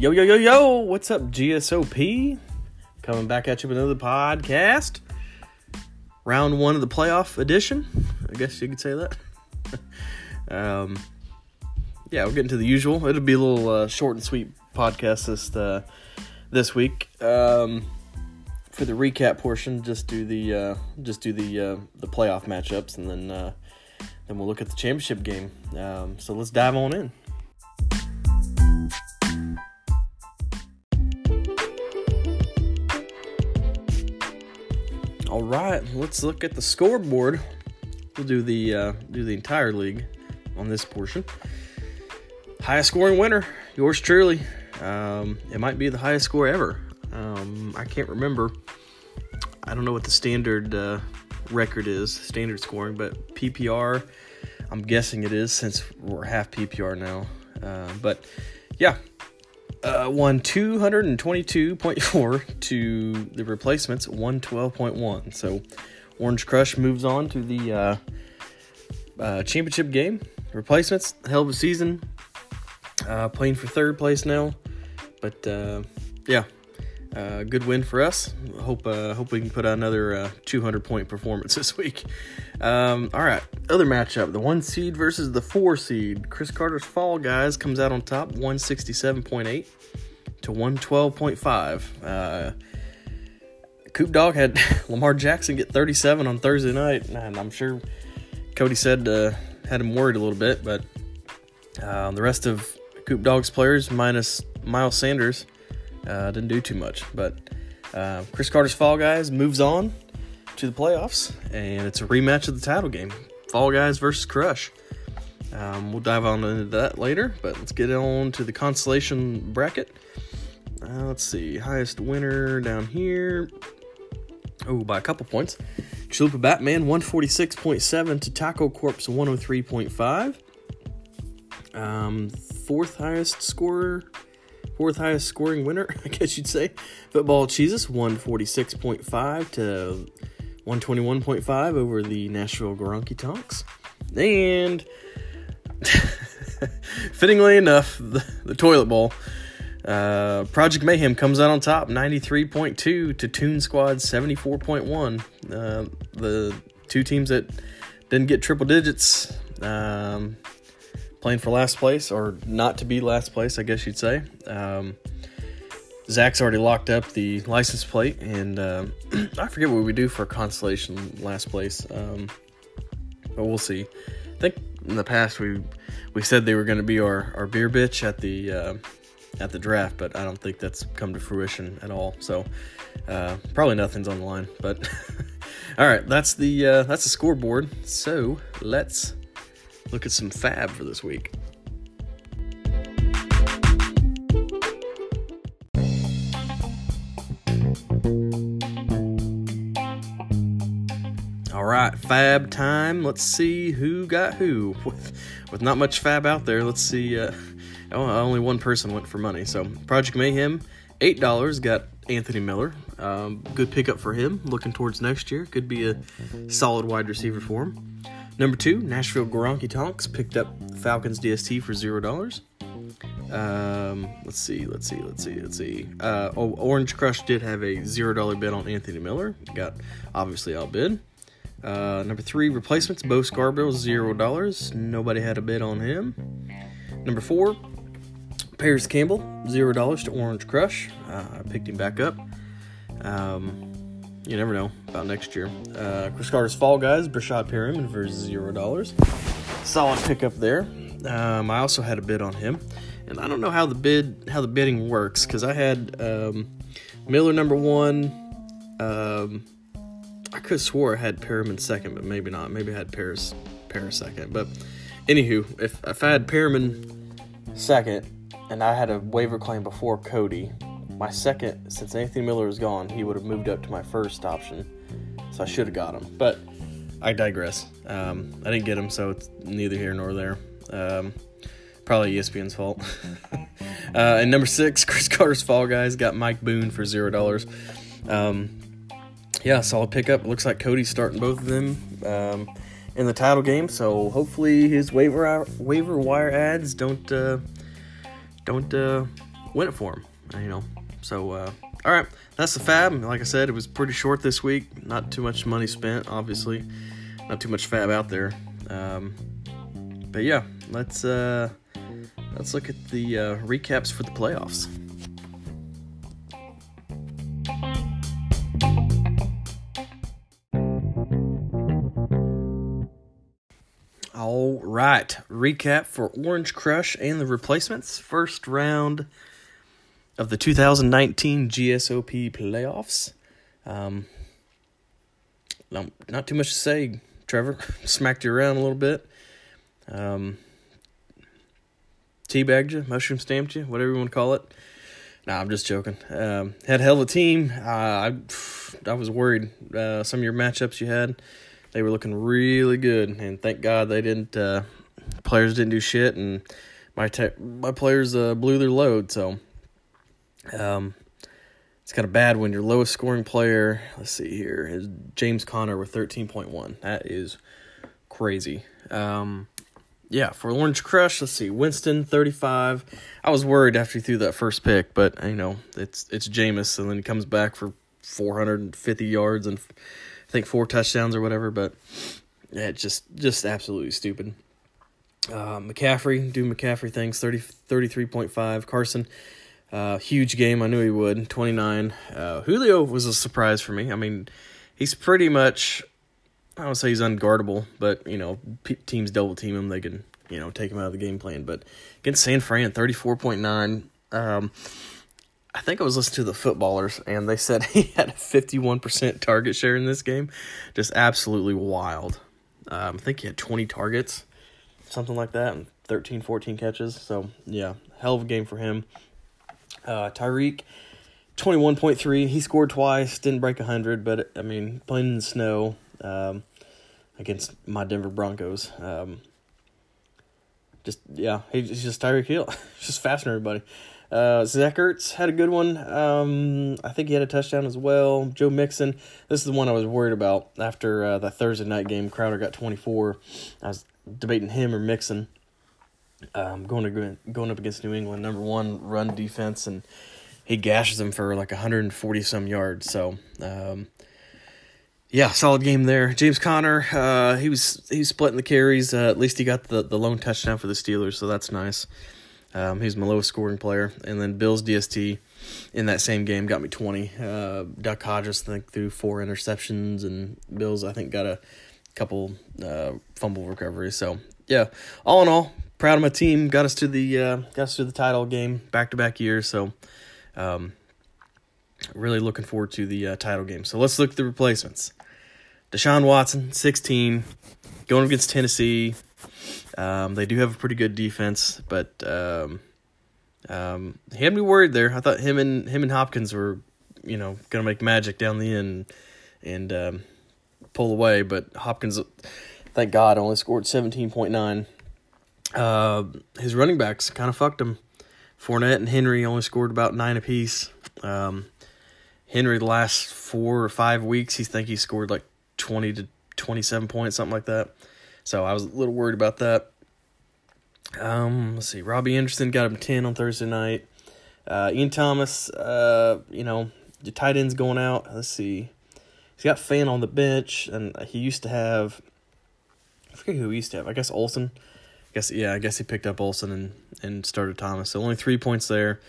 Yo, yo, yo, yo, what's up, GSOP? Coming back at you with another podcast. Round one of the playoff edition. I guess you could say that. um, yeah, we're getting to the usual. It'll be a little uh, short and sweet podcast this uh, this week. Um, for the recap portion, just do the uh, just do the uh, the playoff matchups, and then uh, then we'll look at the championship game. Um, so let's dive on in. All right, let's look at the scoreboard. We'll do the uh, do the entire league on this portion. Highest scoring winner, yours truly. Um, it might be the highest score ever. Um, I can't remember. I don't know what the standard uh, record is, standard scoring, but PPR. I'm guessing it is since we're half PPR now. Uh, but yeah, uh, won 222.4 to the replacements 112.1. So Orange Crush moves on to the uh, uh, championship game. Replacements, hell of a season. Uh, playing for third place now. But uh, yeah, uh, good win for us. Hope hope we can put out another 200 point performance this week. Um, all right, other matchup: the one seed versus the four seed. Chris Carter's Fall Guys comes out on top, 167.8 to 112.5. Uh, Coop Dog had Lamar Jackson get 37 on Thursday night, and I'm sure Cody said uh, had him worried a little bit, but uh, the rest of Coop Dog's players, minus Miles Sanders, uh, didn't do too much. But uh, Chris Carter's Fall Guys moves on to the playoffs, and it's a rematch of the title game Fall Guys versus Crush. Um, we'll dive on into that later, but let's get on to the consolation bracket. Uh, let's see, highest winner down here. Oh, by a couple points. Chalupa Batman 146.7 to Taco Corpse 103.5. Um, fourth highest scorer, fourth highest scoring winner, I guess you'd say. Football Jesus 146.5 to 121.5 over the Nashville Goronki Tonks. And fittingly enough, the, the toilet bowl. Uh, Project Mayhem comes out on top, 93.2 to Toon Squad 74.1. Uh, the two teams that didn't get triple digits um, playing for last place, or not to be last place, I guess you'd say. Um, Zach's already locked up the license plate, and um, I forget what we do for consolation last place, um, but we'll see. I think in the past we we said they were going to be our, our beer bitch at the uh, at the draft, but I don't think that's come to fruition at all. So uh, probably nothing's on the line. But all right, that's the uh, that's the scoreboard. So let's look at some fab for this week. All right, fab time. Let's see who got who. With, with not much fab out there, let's see. Uh, oh, only one person went for money. So Project Mayhem, eight dollars got Anthony Miller. Um, good pickup for him. Looking towards next year, could be a solid wide receiver for him. Number two, Nashville Goronki Tonks picked up Falcons DST for zero dollars. Um, let's see, let's see, let's see, let's see. Uh, oh, Orange Crush did have a zero dollar bid on Anthony Miller. Got obviously outbid. Uh, number three, replacements. Bo Scarborough, zero dollars. Nobody had a bid on him. Number four, Parris Campbell, zero dollars to Orange Crush. Uh, I picked him back up. Um, you never know about next year. Uh, Chris Carter's Fall Guys, Breshad Perriman for zero dollars. Solid pickup there. Um, I also had a bid on him, and I don't know how the bid how the bidding works because I had um, Miller number one. Um, I could have swore I had Perriman second, but maybe not. Maybe I had Parris Parris second. But anywho, if if I had Perriman second and I had a waiver claim before Cody, my second, since Anthony Miller is gone, he would have moved up to my first option. So I should have got him. But I digress. Um, I didn't get him, so it's neither here nor there. Um, probably ESPN's fault. uh, and number six, Chris Carter's Fall Guys got Mike Boone for zero dollars. Um, yeah, solid pickup. Looks like Cody's starting both of them um, in the title game, so hopefully his waiver waiver wire ads don't uh, don't uh, win it for them. You know, so uh, all right, that's the fab. Like I said, it was pretty short this week. Not too much money spent, obviously. Not too much fab out there. Um, but yeah, let's uh, let's look at the uh, recaps for the playoffs. All right, recap for Orange Crush and the replacements. First round of the 2019 GSOP playoffs. Um, not too much to say, Trevor. Smacked you around a little bit. Um, teabagged you, mushroom stamped you, whatever you want to call it. Nah, I'm just joking. Um, had a hell of a team. Uh, I I was worried. Uh, some of your matchups you had, they were looking really good, and thank God they didn't. Uh, players didn't do shit, and my te- my players uh, blew their load. So um, it's kind of bad when your lowest scoring player, let's see here, is James Conner with 13.1. That is crazy. Um, yeah, for Orange Crush, let's see, Winston 35. I was worried after he threw that first pick, but you know, it's it's Jameis, and then he comes back for 450 yards and I think four touchdowns or whatever, but yeah, just just absolutely stupid. Uh, McCaffrey, do McCaffrey things, 30, 33.5. Carson, uh, huge game. I knew he would. 29. Uh, Julio was a surprise for me. I mean, he's pretty much, I don't say he's unguardable, but, you know, teams double team him. They can, you know, take him out of the game plan. But against San Fran, 34.9. Um, I think I was listening to the footballers, and they said he had a 51% target share in this game. Just absolutely wild. Um, I think he had 20 targets, something like that, and 13, 14 catches. So, yeah, hell of a game for him. Uh, Tyreek, 21.3. He scored twice, didn't break 100, but I mean, playing in the snow um, against my Denver Broncos. Um, just, yeah, he's just Tyreek Hill. just faster everybody. Uh, Zach Ertz had a good one. Um, I think he had a touchdown as well. Joe Mixon. This is the one I was worried about after uh, the Thursday night game. Crowder got 24. I was debating him or Mixon um, going to going up against New England, number one run defense, and he gashes them for like 140 some yards. So, um, yeah, solid game there. James Conner, uh, he was he splitting the carries. Uh, at least he got the the lone touchdown for the Steelers, so that's nice. Um, he's my lowest scoring player, and then Bills DST in that same game got me 20. Uh, Duck Hodges I think threw four interceptions, and Bills I think got a couple uh, fumble recoveries. So yeah, all in all, proud of my team. Got us to the uh, got us to the title game back to back years. So, um, really looking forward to the uh, title game. So let's look at the replacements. Deshaun Watson, sixteen, going against Tennessee. Um, they do have a pretty good defense, but um, um, he had me worried there. I thought him and him and Hopkins were, you know, gonna make magic down the end and um, pull away. But Hopkins, thank God, only scored seventeen point nine. Uh, his running backs kind of fucked him. Fournette and Henry only scored about nine apiece. Um, Henry, the last four or five weeks, he think he scored like twenty to twenty-seven points, something like that. So I was a little worried about that. Um, let's see. Robby Anderson got him ten on Thursday night. Uh, Ian Thomas, uh, you know, the tight end's going out. Let's see. He's got Fan on the bench, and he used to have. I forget who he used to have. I guess Olsen guess yeah, I guess he picked up Olsen and and started Thomas. So only three points there.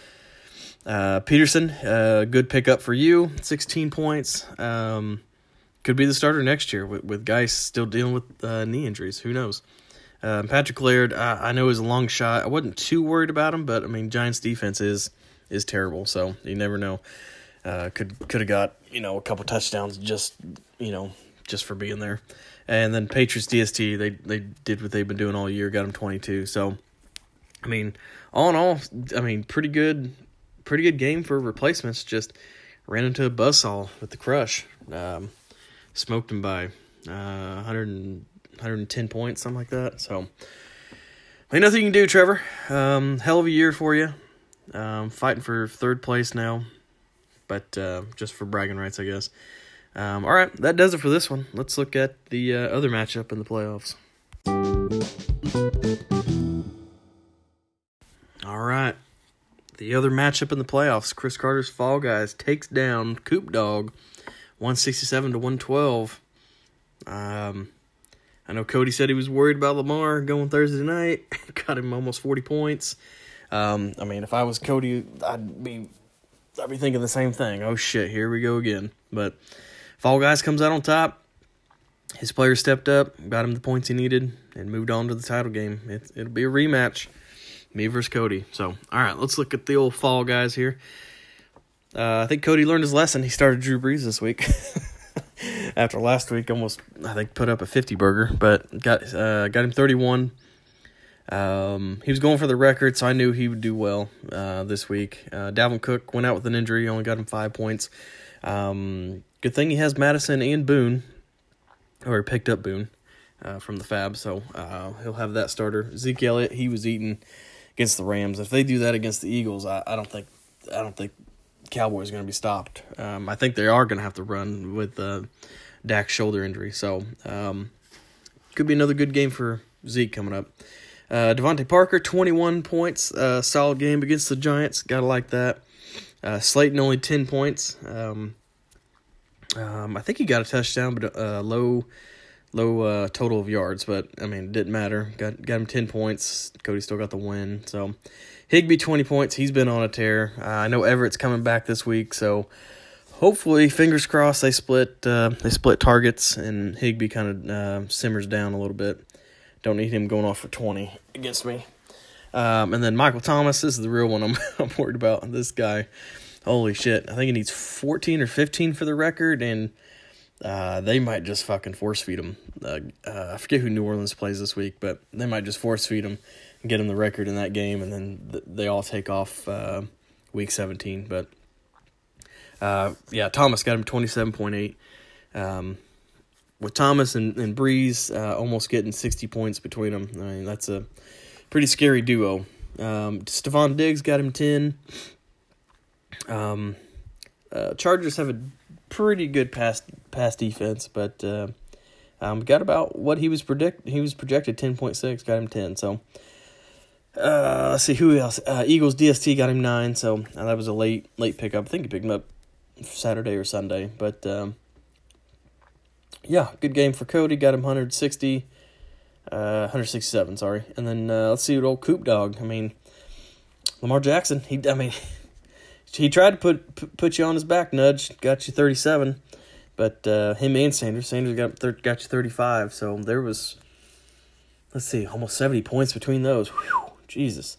Uh, Peterson, uh, good pickup for you, sixteen points. Um, could be the starter next year with with guys still dealing with uh, knee injuries. Who knows? Um, Patrick Laird, I, I know is a long shot. I wasn't too worried about him, but I mean Giants defense is is terrible, so you never know. Uh, could could have got you know a couple touchdowns just you know just for being there. And then Patriots DST, they they did what they've been doing all year, got them 22. So, I mean, all in all, I mean, pretty good, pretty good game for replacements. Just ran into a buzzsaw with the crush. Um, smoked him by uh, 100 110 points, something like that. So, ain't nothing you can do, Trevor. Um, hell of a year for you. Um, fighting for third place now, but uh, just for bragging rights, I guess. Um, all right, that does it for this one. Let's look at the uh, other matchup in the playoffs. All right, the other matchup in the playoffs, Chris Carter's Fall Guys takes down Coop Dog, one sixty seven to one twelve. Um, I know Cody said he was worried about Lamar going Thursday night. Got him almost forty points. Um, I mean, if I was Cody, I'd be I'd be thinking the same thing. Oh shit, here we go again. But Fall Guys comes out on top. His players stepped up, got him the points he needed, and moved on to the title game. It, it'll be a rematch, me versus Cody. So, all right, let's look at the old Fall Guys here. Uh, I think Cody learned his lesson. He started Drew Brees this week. After last week, almost I think put up a fifty burger, but got uh, got him thirty one. Um, he was going for the record, so I knew he would do well uh, this week. Uh, Dalvin Cook went out with an injury, only got him five points. Um, good thing he has Mattison and Boone, or he picked up Boone uh, from the Fab, so uh, he'll have that starter. Zeke Elliott, he was eating against the Rams. If they do that against the Eagles, I, I don't think I don't think Cowboys are going to be stopped. Um, I think they are going to have to run with uh, Dak's shoulder injury, so um, could be another good game for Zeke coming up. Uh, DeVante Parker, 21 points. Uh, solid game against the Giants. Gotta like that. Uh, Slayton, only 10 points. Um, um, I think he got a touchdown, but uh, low low uh, total of yards. But, I mean, it didn't matter. Got, got him 10 points. Cody still got the win. So, Higbee 20 points. He's been on a tear. Uh, I know Everett's coming back this week, so hopefully, fingers crossed, they split uh, they split targets and Higbee kind of uh, simmers down a little bit. Don't need him going off for 20 against me. Um, and then Michael Thomas, this is the real one I'm, I'm worried about. This guy, holy shit. I think he needs 14 or 15 for the record, and uh, they might just fucking force feed him. Uh, uh, I forget who New Orleans plays this week, but they might just force feed him and get him the record in that game, and then th- they all take off uh, week 17. But uh, yeah, Thomas got him 27.8. Um, with Thomas and, and Brees uh, almost getting 60 points between them. I mean, that's a pretty scary duo. Um, Stefon Diggs got him 10. Um, uh, Chargers have a pretty good pass pass defense, but uh, um, got about what he was predict he was projected 10.6, got him 10. So uh, let's see who else. Uh, Eagles DST got him nine, so uh, that was a late late pickup. I think he picked him up Saturday or Sunday, but um, yeah, good game for Cody. Got him 160, uh, 167. Sorry, and then uh, let's see what old Coop Dog. I mean, Lamar Jackson. He, I mean, he tried to put put you on his back. Nudge got you 37, but uh, him and Sanders. Sanders got got you 35. So there was, let's see, almost 70 points between those. Whew, Jesus.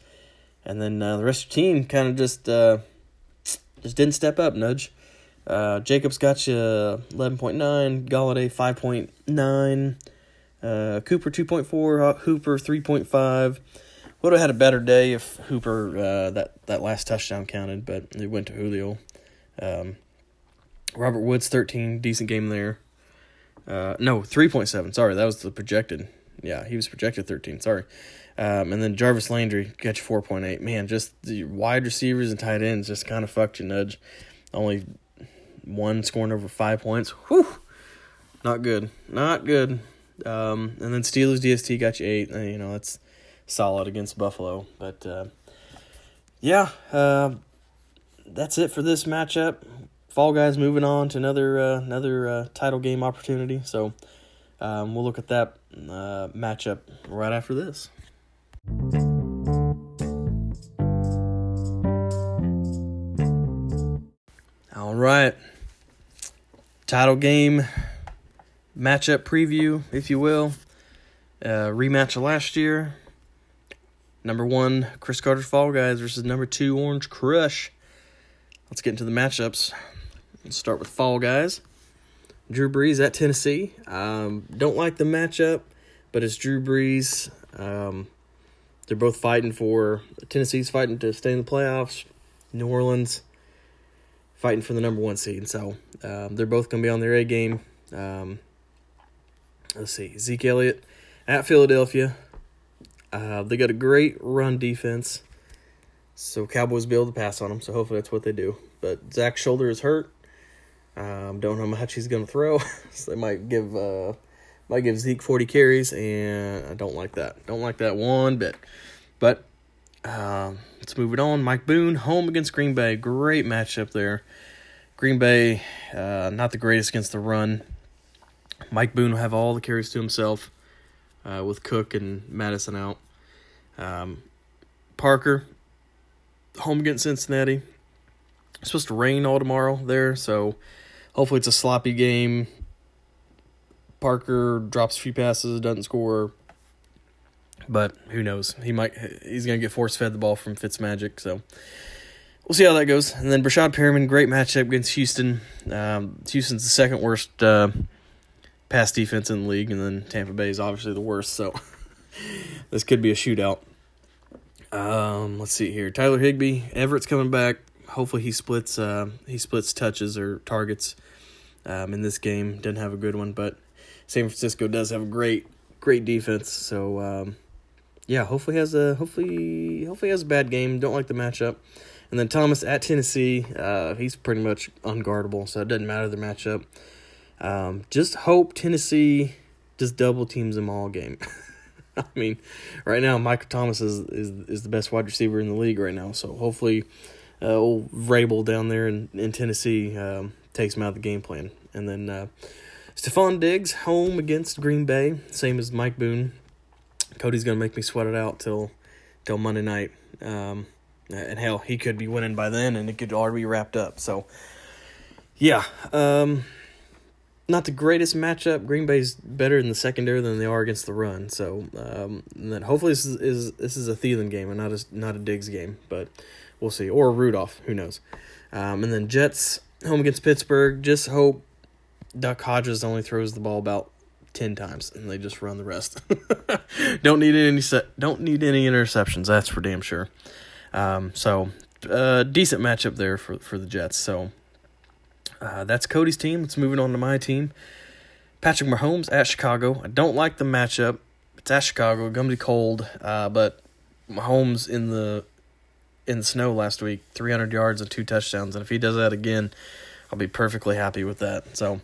And then uh, the rest of the team kind of just uh, just didn't step up. Nudge. Uh, Jacobs got you 11.9, Golladay 5.9, uh, Cooper 2.4, Hooper 3.5. Would have had a better day if Hooper uh, that that last touchdown counted, but it went to Julio. Um, Robert Woods 13, decent game there. Uh, no, 3.7. Sorry, that was the projected. Yeah, he was projected 13. Sorry. Um, and then Jarvis Landry got you 4.8. Man, just the wide receivers and tight ends just kind of fucked you, Nudge. Only one scoring over five points. Whew, not good, not good. Um, and then Steelers DST got you eight. You know that's solid against Buffalo, but uh, yeah, uh, that's it for this matchup. Fall guys moving on to another uh, another uh, title game opportunity. So um, we'll look at that uh, matchup right after this. All right title game matchup preview, if you will. Uh, rematch of last year. Number one, Chris Carter's Fall Guys versus number two, Orange Crush. Let's get into the matchups. Let's start with Fall Guys. Drew Brees at Tennessee. Um, don't like the matchup, but it's Drew Brees. Um, they're both fighting for Tennessee's fighting to stay in the playoffs. New Orleans fighting for the number one seed. So um, they're both going to be on their A game. Um, let's see, Zeke Elliott at Philadelphia. Uh, they got a great run defense, so Cowboys be able to pass on them. So hopefully that's what they do. But Zach's shoulder is hurt. Um, don't know how much he's to throw. so they might give uh, might give Zeke forty carries, and I don't like that. Don't like that one bit. But Uh, let's move it on. Mike Boone, home against Green Bay. Great matchup there. Green Bay, uh, not the greatest against the run. Mike Boone will have all the carries to himself uh, with Cook and Mattison out. Um, Parker, home against Cincinnati. It's supposed to rain all tomorrow there, so hopefully it's a sloppy game. Parker drops a few passes, doesn't score. But who knows? He might. He's gonna get force fed the ball from Fitzmagic. So we'll see how that goes. And then Breshad Perriman, great matchup against Houston. Um, Houston's the second worst uh, pass defense in the league, and then Tampa Bay is obviously the worst. So this could be a shootout. Um, let's see here. Tyler Higbee, Everett's coming back. Hopefully he splits. Uh, he splits touches or targets um, in this game. Didn't have a good one, but San Francisco does have a great, great defense. So um, yeah, hopefully has a hopefully hopefully has a bad game. Don't like the matchup. And then Thomas at Tennessee, uh, he's pretty much unguardable, so it doesn't matter the matchup. Um, just hope Tennessee just double teams them all game. I mean, right now Michael Thomas is, is is the best wide receiver in the league right now. So hopefully, uh, old Vrabel down there in in Tennessee um, takes him out of the game plan. And then uh, Stefon Diggs home against Green Bay, same as Mike Boone. Cody's gonna make me sweat it out till till Monday night. Um, and hell, he could be winning by then, and it could already be wrapped up. So, yeah, um, not the greatest matchup. Green Bay's better in the secondary than they are against the run. So, um, then hopefully this is, is this is a Thielen game and not a not a Diggs game, but we'll see. Or Rudolph, who knows? Um, and then Jets home against Pittsburgh. Just hope Duck Hodges only throws the ball about ten times, and they just run the rest. don't need any don't need any interceptions. That's for damn sure. Um, so uh, decent matchup there for for the Jets. So uh, that's Cody's team. Let's move it on to my team. Patrick Mahomes at Chicago. I don't like the matchup. It's at Chicago. It's gonna be cold. Uh, but Mahomes in the in the snow last week, 300 yards and two touchdowns, and if he does that again, I'll be perfectly happy with that. So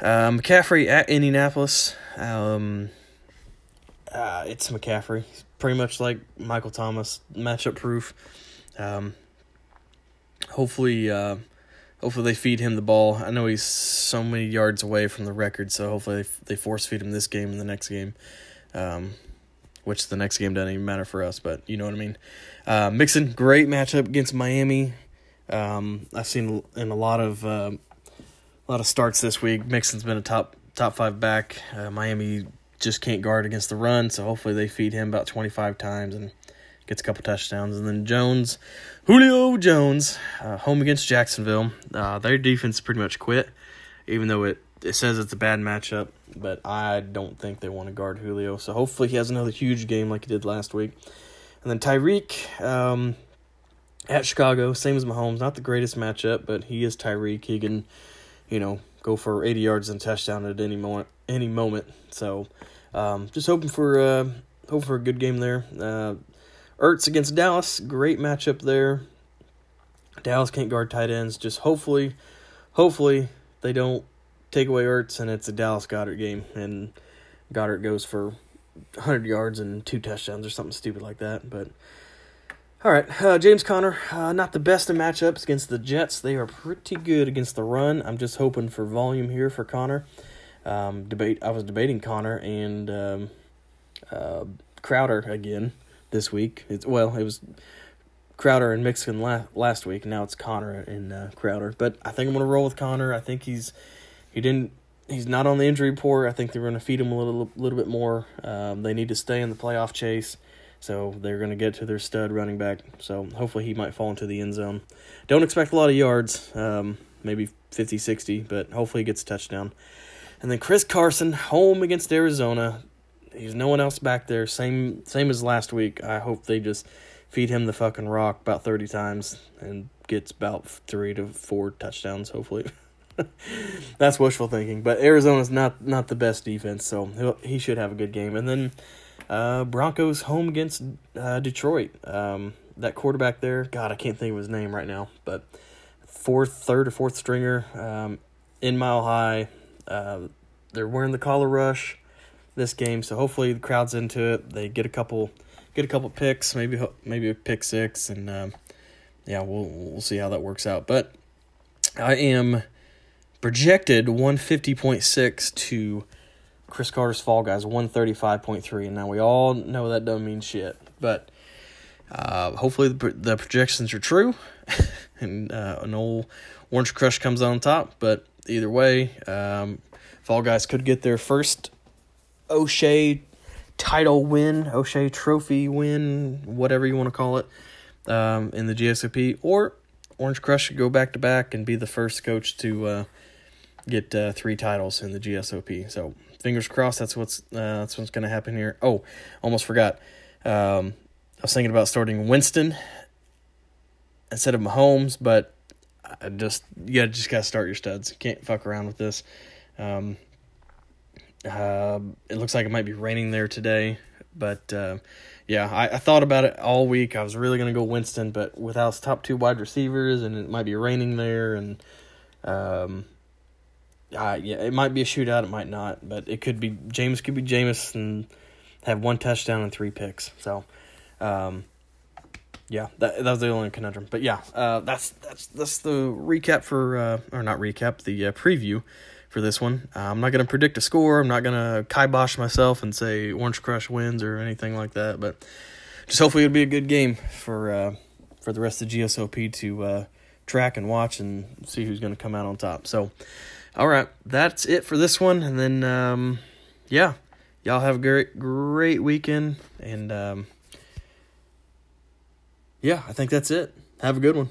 uh, McCaffrey at Indianapolis. Um, uh, it's McCaffrey. He's pretty much like Michael Thomas, matchup proof. Um, hopefully, uh, hopefully they feed him the ball. I know he's so many yards away from the record, so hopefully they, force feed him this game and the next game. Um, which the next game doesn't even matter for us, but you know what I mean. Uh, Mixon, great matchup against Miami. Um, I've seen in a lot of uh, a lot of starts this week. Mixon's been a top top five back. Uh, Miami just can't guard against the run, so hopefully they feed him about 25 times and gets a couple touchdowns. And then Jones, Julio Jones, uh, home against Jacksonville. Uh, their defense pretty much quit, even though it, it says it's a bad matchup, but I don't think they want to guard Julio. So hopefully he has another huge game like he did last week. And then Tyreek um, at Chicago, same as Mahomes. Not the greatest matchup, but he is Tyreek. He can, you know, go for 80 yards and touchdown at any moment. Any moment. So, um, just hoping for uh, hope for a good game there. Uh, Ertz against Dallas, great matchup there. Dallas can't guard tight ends. Just hopefully, hopefully they don't take away Ertz and it's a Dallas Goedert game and Goedert goes for 100 yards and two touchdowns or something stupid like that. But all right, uh, James Conner, uh, not the best in matchups against the Jets. They are pretty good against the run. I'm just hoping for volume here for Conner. Um, debate. I was debating Conner and um, uh, Crowder again this week. It's well, it was Crowder and Mixon la- last week. Now it's Conner and uh, Crowder. But I think I'm gonna roll with Conner. I think he's he didn't he's not on the injury report. I think they're gonna feed him a little little bit more. Um, they need to stay in the playoff chase. So they're going to get to their stud running back. So hopefully he might fall into the end zone. Don't expect a lot of yards, um, maybe 50, 60, but hopefully he gets a touchdown. And then Chris Carson, home against Arizona. He's no one else back there. Same same as last week. I hope they just feed him the fucking rock about 30 times and gets about three to four touchdowns, hopefully. That's wishful thinking. But Arizona's not, not the best defense, so he should have a good game. And then uh, Broncos home against uh, Detroit. Um, that quarterback there, God, I can't think of his name right now, but fourth, third or fourth stringer um, in Mile High. Uh, they're wearing the Color Rush this game, so hopefully the crowd's into it. They get a couple, get a couple picks, maybe maybe a pick six, and um, yeah, we'll we'll see how that works out. But I am projected one fifty point six to Chris Carter's Fall Guys one thirty five point three, and now we all know that don't mean shit, but. Uh, hopefully the, the projections are true, and uh, an old Orange Crush comes on top. But either way, um, Fall Guys could get their first O'Shea title win, O'Shea Trophy win, whatever you want to call it, um, in the GSOP, or Orange Crush should go back to back and be the first coach to uh, get uh, three titles in the GSOP. So fingers crossed. That's what's uh, that's what's going to happen here. Oh, almost forgot. Um, I was thinking about starting Winston instead of Mahomes, but I just you just gotta start your studs. Can't fuck around with this. Um, uh, it looks like it might be raining there today, but uh, yeah, I, I, thought about it all week. I was really gonna go Winston, but without his top two wide receivers, and it might be raining there, and um, yeah, it might be a shootout. It might not, but it could be James could be Jameis and have one touchdown and three picks. So. Um, yeah, that that was the only conundrum. But yeah, uh, that's that's that's the recap for uh, or not recap the uh, preview for this one. Uh, I'm not gonna predict a score. I'm not gonna kibosh myself and say Orange Crush wins or anything like that. But just hopefully it'll be a good game for uh, for the rest of the GSOP to uh, track and watch and see who's gonna come out on top. So, all right, that's it for this one. And then um, yeah, y'all have a great great weekend and. Um, yeah, I think that's it. Have a good one.